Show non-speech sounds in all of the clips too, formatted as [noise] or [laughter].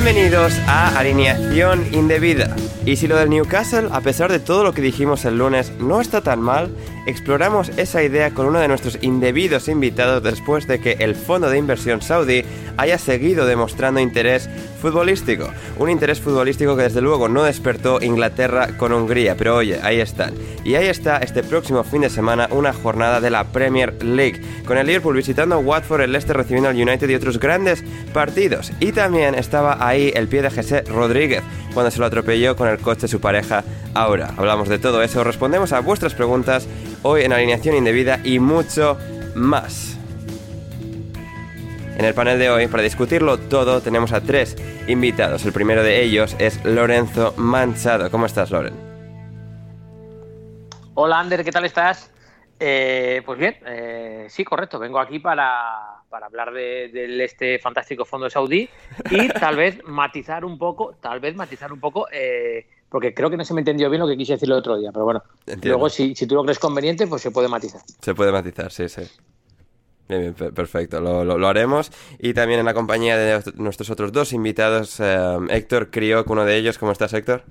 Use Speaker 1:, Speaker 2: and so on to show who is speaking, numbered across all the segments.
Speaker 1: Bienvenidos a Alineación Indebida. Y si lo del Newcastle, a pesar de todo lo que dijimos el lunes, no está tan mal, exploramos esa idea con uno de nuestros indebidos invitados después de que el fondo de inversión saudí haya seguido demostrando interés futbolístico. Un interés futbolístico que desde luego no despertó Inglaterra con Hungría, pero oye, ahí están. Y ahí está este próximo fin de semana una jornada de la Premier League, con el Liverpool visitando Watford, el Leicester recibiendo al United y otros grandes partidos. Y también estaba ahí el pie de José Rodríguez cuando se lo atropelló con el coche de su pareja Ahora Hablamos de todo eso, respondemos a vuestras preguntas hoy en alineación indebida y mucho más. En el panel de hoy, para discutirlo todo, tenemos a tres invitados. El primero de ellos es Lorenzo Manchado. ¿Cómo estás, Loren?
Speaker 2: Hola, Ander, ¿qué tal estás? Eh, pues bien, eh, sí, correcto. Vengo aquí para, hablar de, este fantástico fondo saudí y [laughs] tal vez matizar un poco, tal vez matizar un poco, eh, porque creo que no se me entendió bien lo que quise decir el otro día, pero bueno, luego si, si tú lo crees conveniente, pues se puede matizar.
Speaker 1: Se puede matizar, sí, sí. Bien, perfecto, lo, lo, haremos. Y también en la compañía de nuestros otros dos invitados, Héctor Crioc, uno de ellos. ¿Cómo estás, Héctor?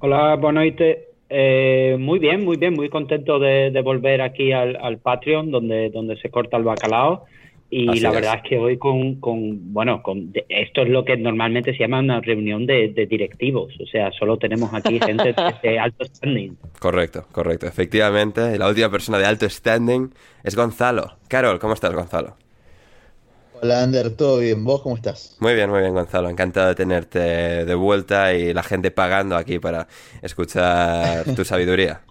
Speaker 3: Hola, buenas noches. Eh, muy bien, muy bien, muy contento de, volver aquí al, Patreon, donde, donde se corta el bacalao. Y la verdad es. que hoy con, con bueno, con, esto es lo que normalmente se llama una reunión de, directivos. O sea, solo tenemos aquí gente de, alto standing.
Speaker 1: Correcto, correcto. Efectivamente, la última persona de alto standing es Gonzalo. Carol, ¿cómo estás, Gonzalo?
Speaker 4: Hola Ander, ¿todo bien? ¿Vos cómo estás?
Speaker 1: Muy bien, muy bien Gonzalo, encantado de tenerte de vuelta y la gente pagando aquí para escuchar tu sabiduría.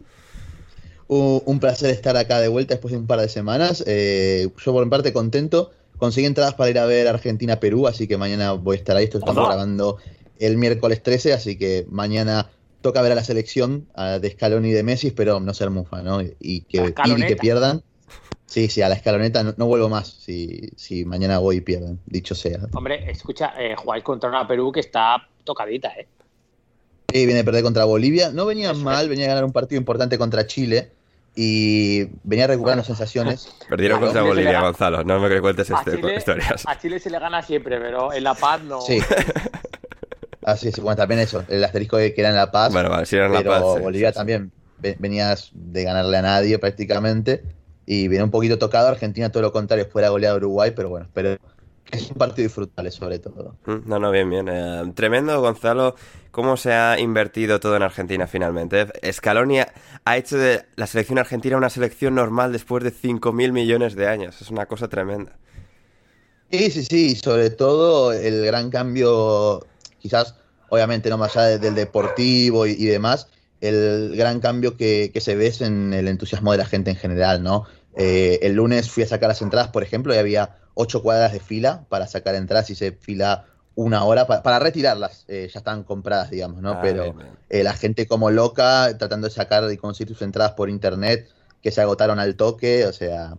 Speaker 4: Un, placer estar acá de vuelta después de un par de semanas. Eh, yo por mi parte contento. Conseguí entradas para ir a ver Argentina-Perú, así que mañana voy a estar ahí. Esto estamos grabando el miércoles 13, así que mañana toca ver a la selección de Scaloni y de Messi, pero no ser mufa, ¿no? Y que, y que pierdan. Sí, sí, a la escaloneta no, vuelvo más si, si, mañana voy y pierden, dicho sea.
Speaker 2: Hombre, escucha, eh, jugáis contra una Perú que está tocadita, ¿eh?
Speaker 4: Sí, viene a perder contra Bolivia. No venía mal, venía a ganar un partido importante contra Chile y venía recuperando sensaciones. [laughs]
Speaker 1: Perdieron contra Bolivia, Gonzalo. No me cuentes este, historias.
Speaker 2: A Chile se le gana siempre, pero en La Paz no.
Speaker 4: Sí. [laughs] Así es, bueno, también eso, el asterisco que era en La Paz. Bueno, vale, si era en La Paz. Bolivia también venías de ganarle a nadie prácticamente y viene un poquito tocado. Argentina, todo lo contrario, fuera goleado Uruguay, pero bueno, pero es un partido disfrutable sobre todo.
Speaker 1: Mm, no, no, bien, bien. Eh, tremendo, Gonzalo, cómo se ha invertido todo en Argentina finalmente. Scaloni ha hecho de la selección argentina una selección normal después de 5.000 millones de años. Es una cosa tremenda.
Speaker 4: Sí, sí, sí. Sobre todo el gran cambio, quizás, obviamente, no más allá del deportivo y demás, el gran cambio que, se ve es en el entusiasmo de la gente en general, ¿no? Eh, el lunes fui a sacar las entradas, por ejemplo, y había ocho cuadras de fila para sacar entradas y se fila una hora para, retirarlas. Eh, ya están compradas, digamos, ¿no? Ah, Pero eh, la gente como loca tratando de sacar y conseguir sus entradas por internet que se agotaron al toque, o sea,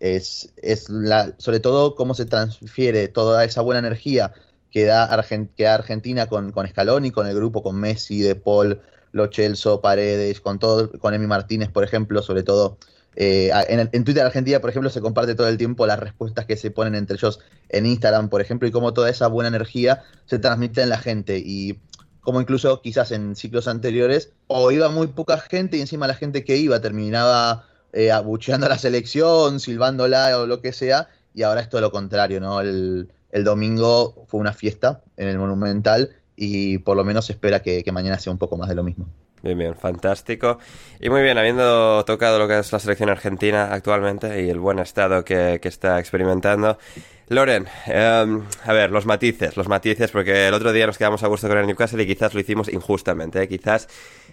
Speaker 4: es, es la, sobre todo cómo se transfiere toda esa buena energía que da, Argentina con, con Scaloni, con el grupo, con Messi, De Paul, lo Chelso, Paredes, con todo, con Emi Martínez, por ejemplo, sobre todo. Eh, en, en, Twitter Argentina, por ejemplo, se comparte todo el tiempo las respuestas que se ponen entre ellos en Instagram, por ejemplo, y cómo toda esa buena energía se transmite en la gente. Y como incluso quizás en ciclos anteriores, o iba muy poca gente y encima la gente que iba terminaba eh, abucheando a la selección, silbándola o lo que sea, y ahora es todo lo contrario, ¿no? El, el domingo fue una fiesta en el Monumental y por lo menos se espera que, mañana sea un poco más de lo mismo.
Speaker 1: Bien, bien, fantástico. Y muy bien, habiendo tocado lo que es la selección argentina actualmente y el buen estado que, está experimentando. Loren, em, a ver, los matices, los matices, porque el otro día nos quedamos a gusto con el Newcastle y quizás lo hicimos injustamente, ¿eh? quizás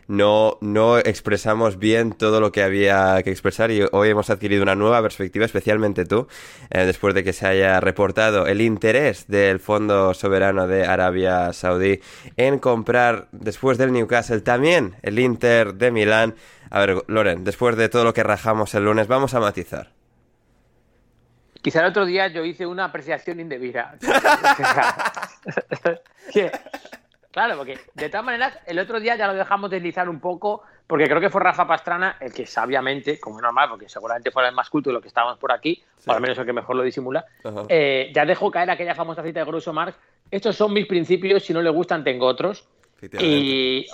Speaker 1: no, no expresamos bien todo lo que había que expresar y hoy hemos adquirido una nueva perspectiva, especialmente tú, eh, después de que se haya reportado el interés del Fondo Soberano de Arabia Saudí en comprar, después del Newcastle, también el Inter de Milán. A ver, Loren, después de todo lo que rajamos el lunes, vamos a matizar.
Speaker 2: Quizá el otro día yo hice una apreciación indebida. [laughs] [laughs] Claro, porque de todas maneras, el otro día ya lo dejamos deslizar un poco, porque creo que fue Rafa Pastrana el que sabiamente, como es normal, porque seguramente fuera el más culto de lo que estábamos por aquí, o al menos el que mejor lo disimula, eh, ya dejó caer aquella famosa cita de Grosso Marx estos son mis principios, si no le gustan tengo otros. Y,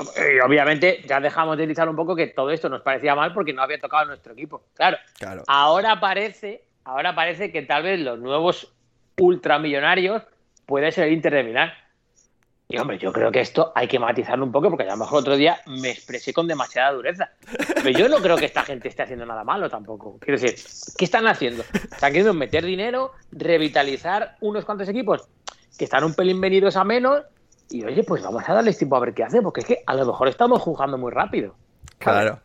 Speaker 2: obviamente ya dejamos de utilizar un poco que todo esto nos parecía mal porque no había tocado nuestro equipo. Claro,
Speaker 1: Claro.
Speaker 2: ahora parece, ahora parece que tal vez los nuevos ultramillonarios puede ser el Inter de Milán. Y hombre, yo creo que esto hay que matizarlo un poco porque a lo mejor otro día me expresé con demasiada dureza. Pero yo no creo que esta gente esté haciendo nada malo tampoco. Quiero decir, ¿qué están haciendo? Están queriendo meter dinero, revitalizar unos cuantos equipos que están un pelín venidos a menos y oye, pues vamos a darles tiempo a ver qué hacen, porque es que a lo mejor estamos jugando muy rápido.
Speaker 1: Claro,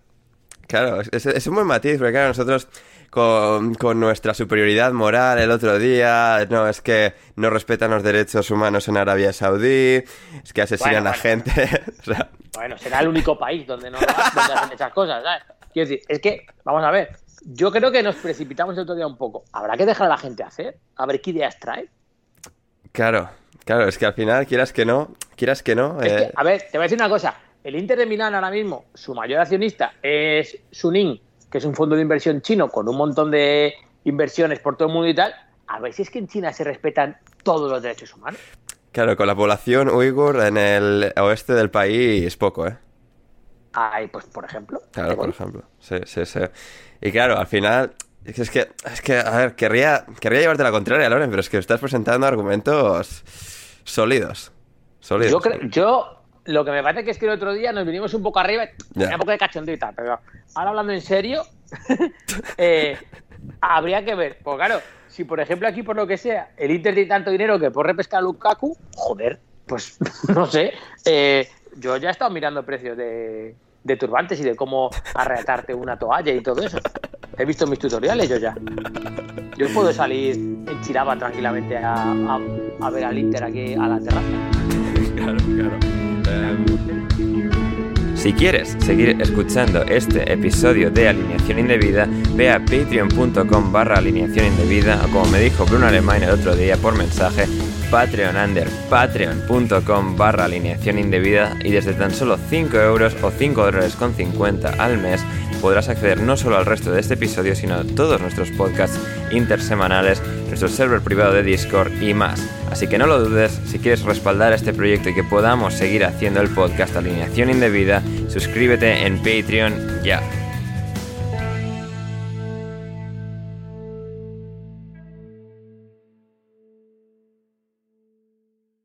Speaker 1: claro, es, es un buen matiz, porque claro, nosotros con, con, nuestra superioridad moral el otro día, no, es que no respetan los derechos humanos en Arabia Saudí, es que asesinan
Speaker 2: Bueno,
Speaker 1: a
Speaker 2: bueno.
Speaker 1: gente. [laughs]
Speaker 2: Bueno, será el único país donde no donde hacen esas cosas, ¿sabes? Quiero decir, es que, vamos a ver, yo creo que nos precipitamos el otro día un poco. ¿Habrá que dejar a la gente hacer? A ver qué ideas trae.
Speaker 1: claro, claro, es que al final, quieras que no, quieras que no,
Speaker 2: Es que,
Speaker 1: eh,
Speaker 2: a ver, te voy a decir una cosa. El Inter de Milán ahora mismo, su mayor accionista es Suning, que es un fondo de inversión chino con un montón de inversiones por todo el mundo y tal. A ver si es que en China se respetan todos los derechos humanos.
Speaker 1: claro, con la población uigur en el oeste del país es poco, ¿eh?
Speaker 2: Ay, pues por ejemplo.
Speaker 1: Claro, por ejemplo. Sí, sí, sí. Y claro, al final, es que, es que, a ver, querría, querría llevarte la contraria, Loren, pero es que estás presentando argumentos sólidos. Sólidos.
Speaker 2: Yo, creo- yo lo que me parece que es que el otro día nos vinimos un poco arriba,
Speaker 1: Ya.
Speaker 2: un poco de tal, pero ahora hablando en serio, [laughs] eh, habría que ver. Pues claro, si por ejemplo aquí por lo que sea el Inter tiene tanto dinero que por repescar a Lukaku, joder, pues [laughs] no sé. eh, yo ya he estado mirando precios de, de turbantes y de cómo arreatarte una toalla y todo eso. He visto mis tutoriales yo ya. Yo puedo salir en Chiraba tranquilamente a, a- a ver al Inter aquí a la terraza. [laughs]
Speaker 1: Claro, claro. Si quieres seguir escuchando este episodio de Alineación Indebida, ve a patreon.com barra alineación indebida o como me dijo Bruno Alemán el otro día por mensaje, patreon under patreon.com barra alineación indebida y desde tan solo 5 euros o 5 dólares con 50 al mes podrás acceder no solo al resto de este episodio, sino a todos nuestros podcasts intersemanales, nuestro server privado de Discord y más. Así que no lo dudes, si quieres respaldar este proyecto y que podamos seguir haciendo el podcast Alineación Indebida, suscríbete en Patreon ya.